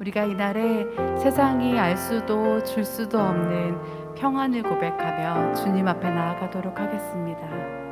우리가 이날에 세상이 알 수도 줄 수도 없는 평안을 고백하며 주님 앞에 나아가도록 하겠습니다.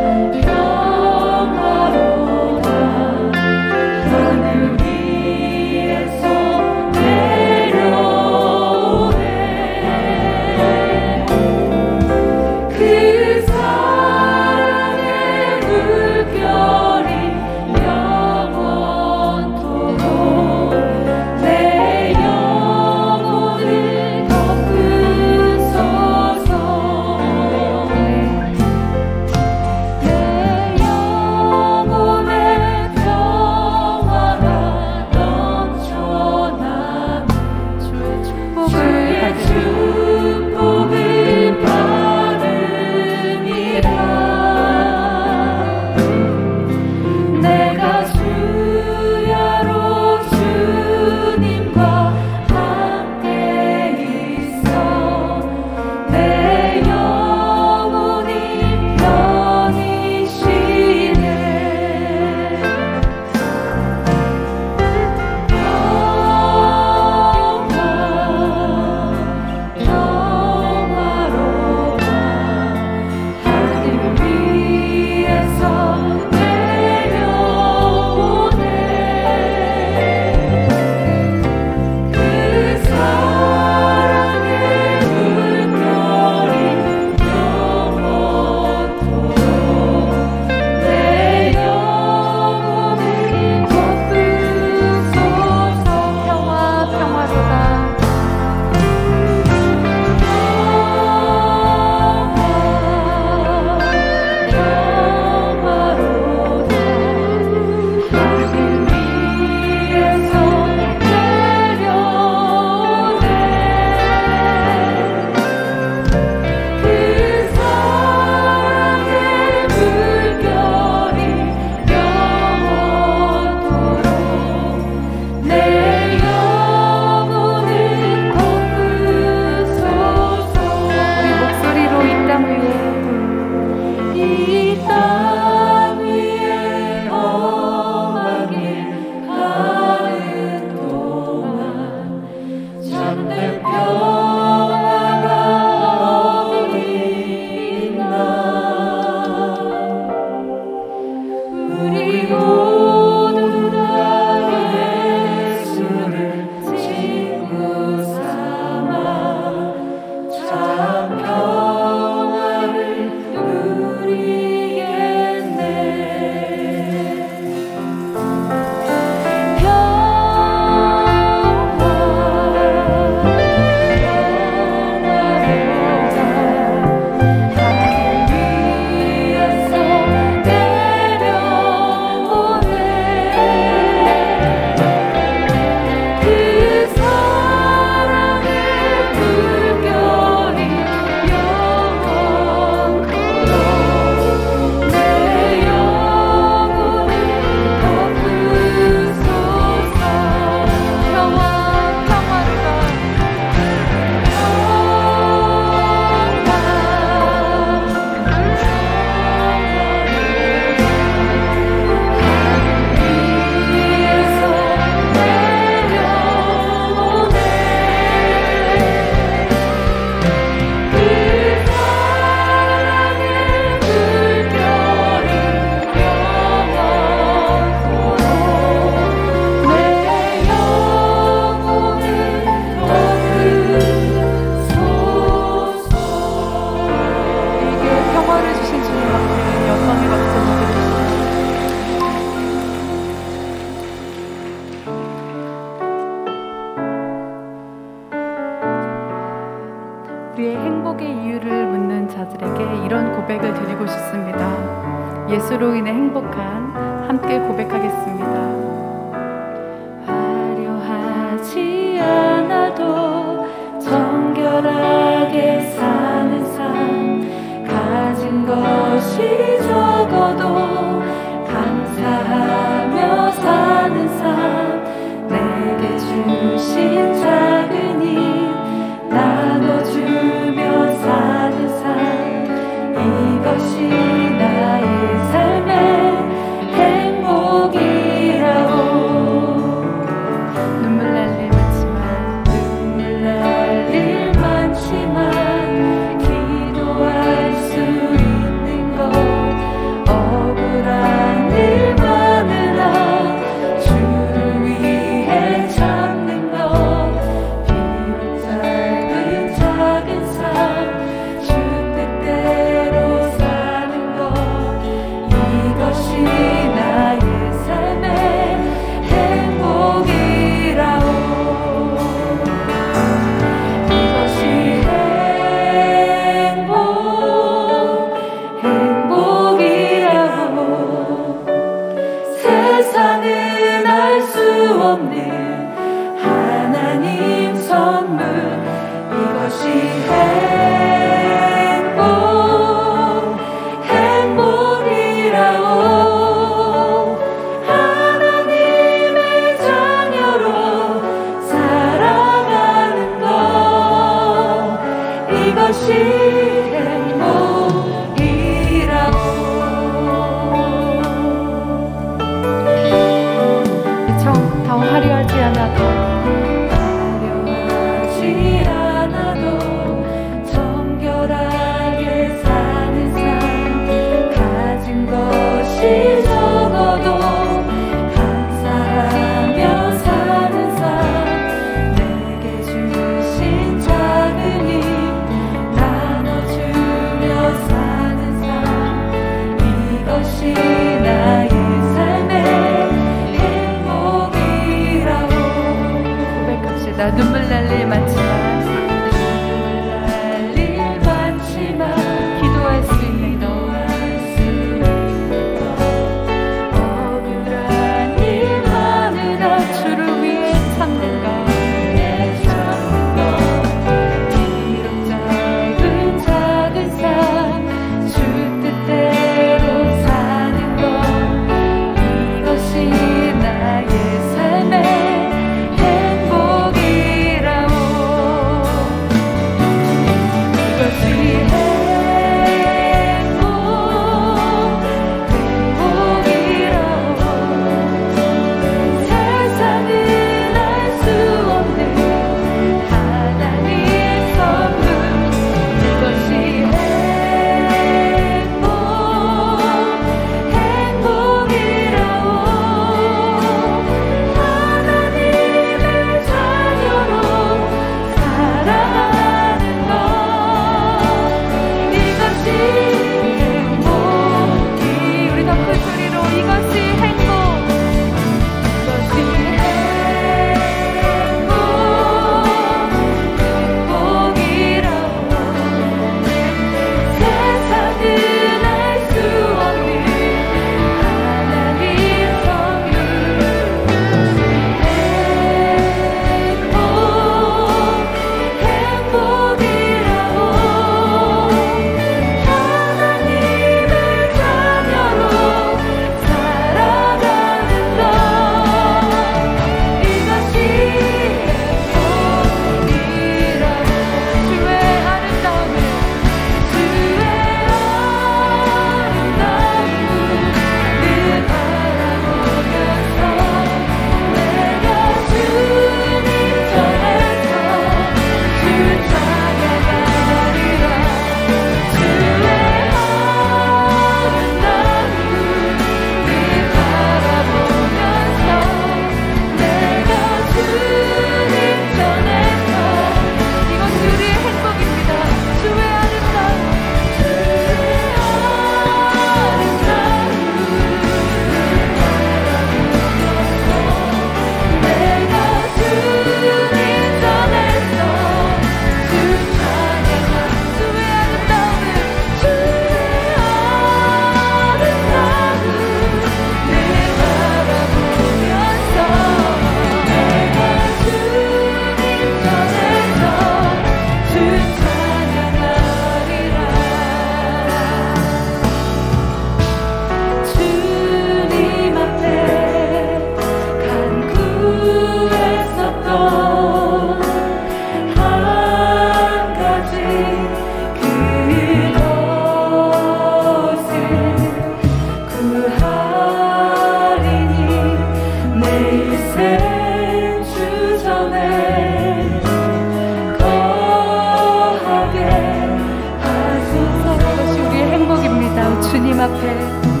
앞에